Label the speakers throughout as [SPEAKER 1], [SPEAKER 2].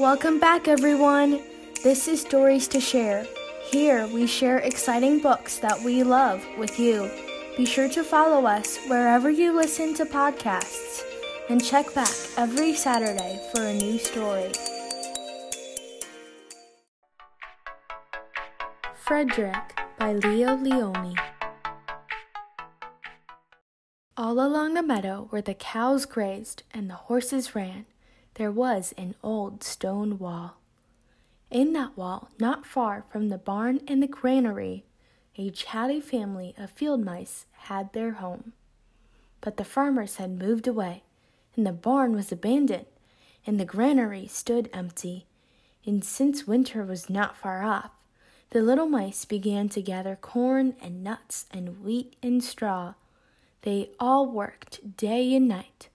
[SPEAKER 1] Welcome back, everyone. This is Stories to Share. Here we share exciting books that we love with you. Be sure to follow us wherever you listen to podcasts and check back every Saturday for a new story. Frederick by Leo Lionni. All along the meadow where the cows grazed and the horses ran, there was an old stone wall. In that wall, not far from the barn and the granary, a chatty family of field mice had their home. But the farmers had moved away, and the barn was abandoned, and the granary stood empty. And since winter was not far off, the little mice began to gather corn and nuts and wheat and straw. They all worked day and night,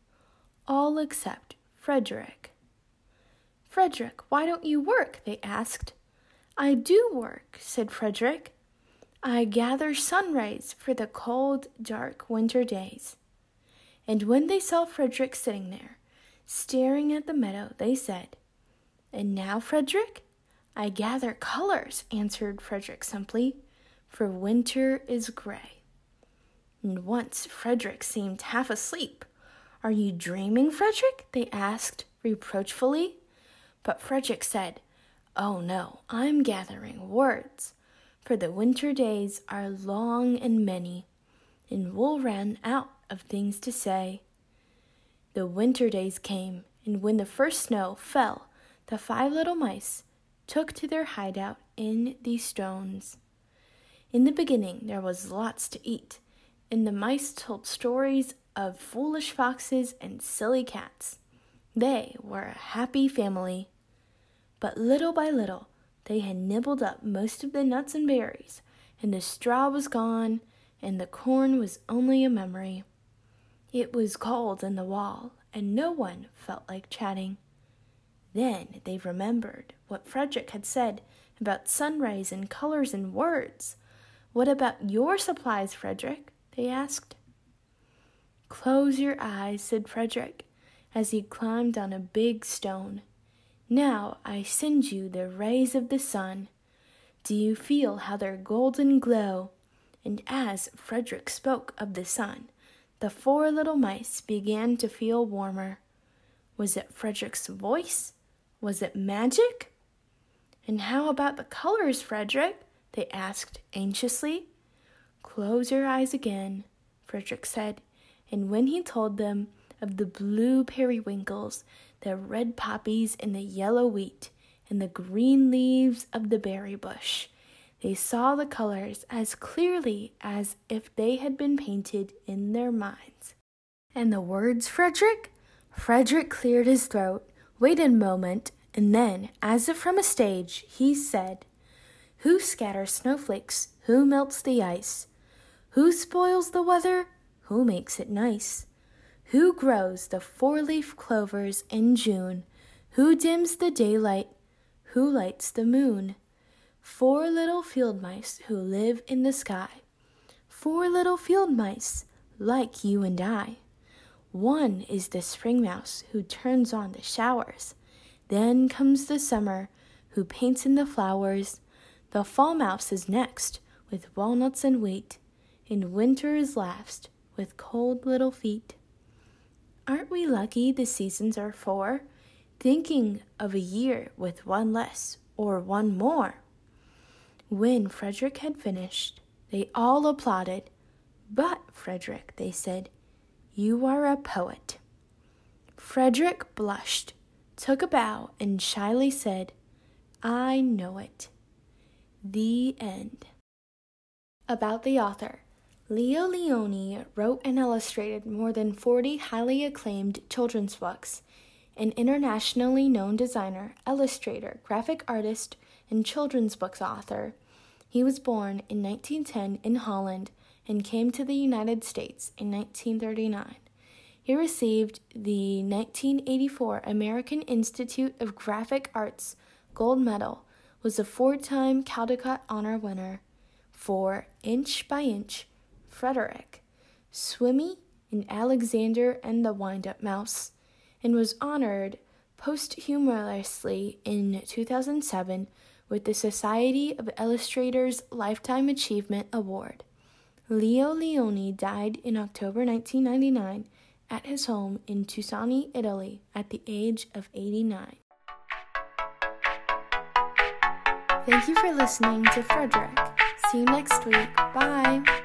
[SPEAKER 1] all except Frederick. Frederick, why don't you work? they asked. I do work, said Frederick. I gather sun rays for the cold, dark winter days. And when they saw Frederick sitting there, staring at the meadow, they said, And now, Frederick? I gather colors, answered Frederick simply, for winter is gray. And once Frederick seemed half asleep. Are you dreaming, Frederick? they asked reproachfully. But Frederick said, Oh no, I'm gathering words, for the winter days are long and many, and we'll run out of things to say. The winter days came, and when the first snow fell, the five little mice took to their hideout in the stones. In the beginning, there was lots to eat, and the mice told stories of foolish foxes and silly cats. They were a happy family. But little by little, they had nibbled up most of the nuts and berries, and the straw was gone, and the corn was only a memory. It was cold in the wall, and no one felt like chatting. Then they remembered what Frederick had said about sunrise and colors and words. What about your supplies, Frederick? They asked. Close your eyes, said Frederick, as he climbed on a big stone. Now I send you the rays of the sun. Do you feel how their golden glow? And as Frederick spoke of the sun, the four little mice began to feel warmer. Was it Frederick's voice? Was it magic? And how about the colors, Frederick? they asked anxiously. Close your eyes again, Frederick said, and when he told them of the blue periwinkles, the red poppies, and the yellow wheat, and the green leaves of the berry bush, they saw the colors as clearly as if they had been painted in their minds. And the words, Frederick? Frederick cleared his throat, waited a moment, and then, as if from a stage, he said, Who scatters snowflakes? Who melts the ice? Who spoils the weather? Who makes it nice? Who grows the four leaf clovers in June? Who dims the daylight? Who lights the moon? Four little field mice who live in the sky. Four little field mice, like you and I. One is the spring mouse who turns on the showers. Then comes the summer, who paints in the flowers. The fall mouse is next, with walnuts and wheat. And winter is last, with cold little feet. Aren't we lucky the seasons are four? Thinking of a year with one less or one more. When Frederick had finished, they all applauded. But, Frederick, they said, you are a poet. Frederick blushed took a bow, and shyly said, I know it. The end. About the author. Leo Lionni wrote and illustrated more than 40 highly acclaimed children's books. An internationally known designer, illustrator, graphic artist, and children's books author. He was born in 1910 in Holland and came to the United States in 1939. He received the 1984 American Institute of Graphic Arts Gold Medal, was a four-time Caldecott Honor winner for Inch by Inch, Frederick, Swimmy, and Alexander and the Wind-Up Mouse, and was honored posthumously in 2007 with the Society of Illustrators Lifetime Achievement Award. Leo Lionni died in October 1999 at his home in Tuscany, Italy, at the age of 89. Thank you for listening to Frederick. See you next week. Bye.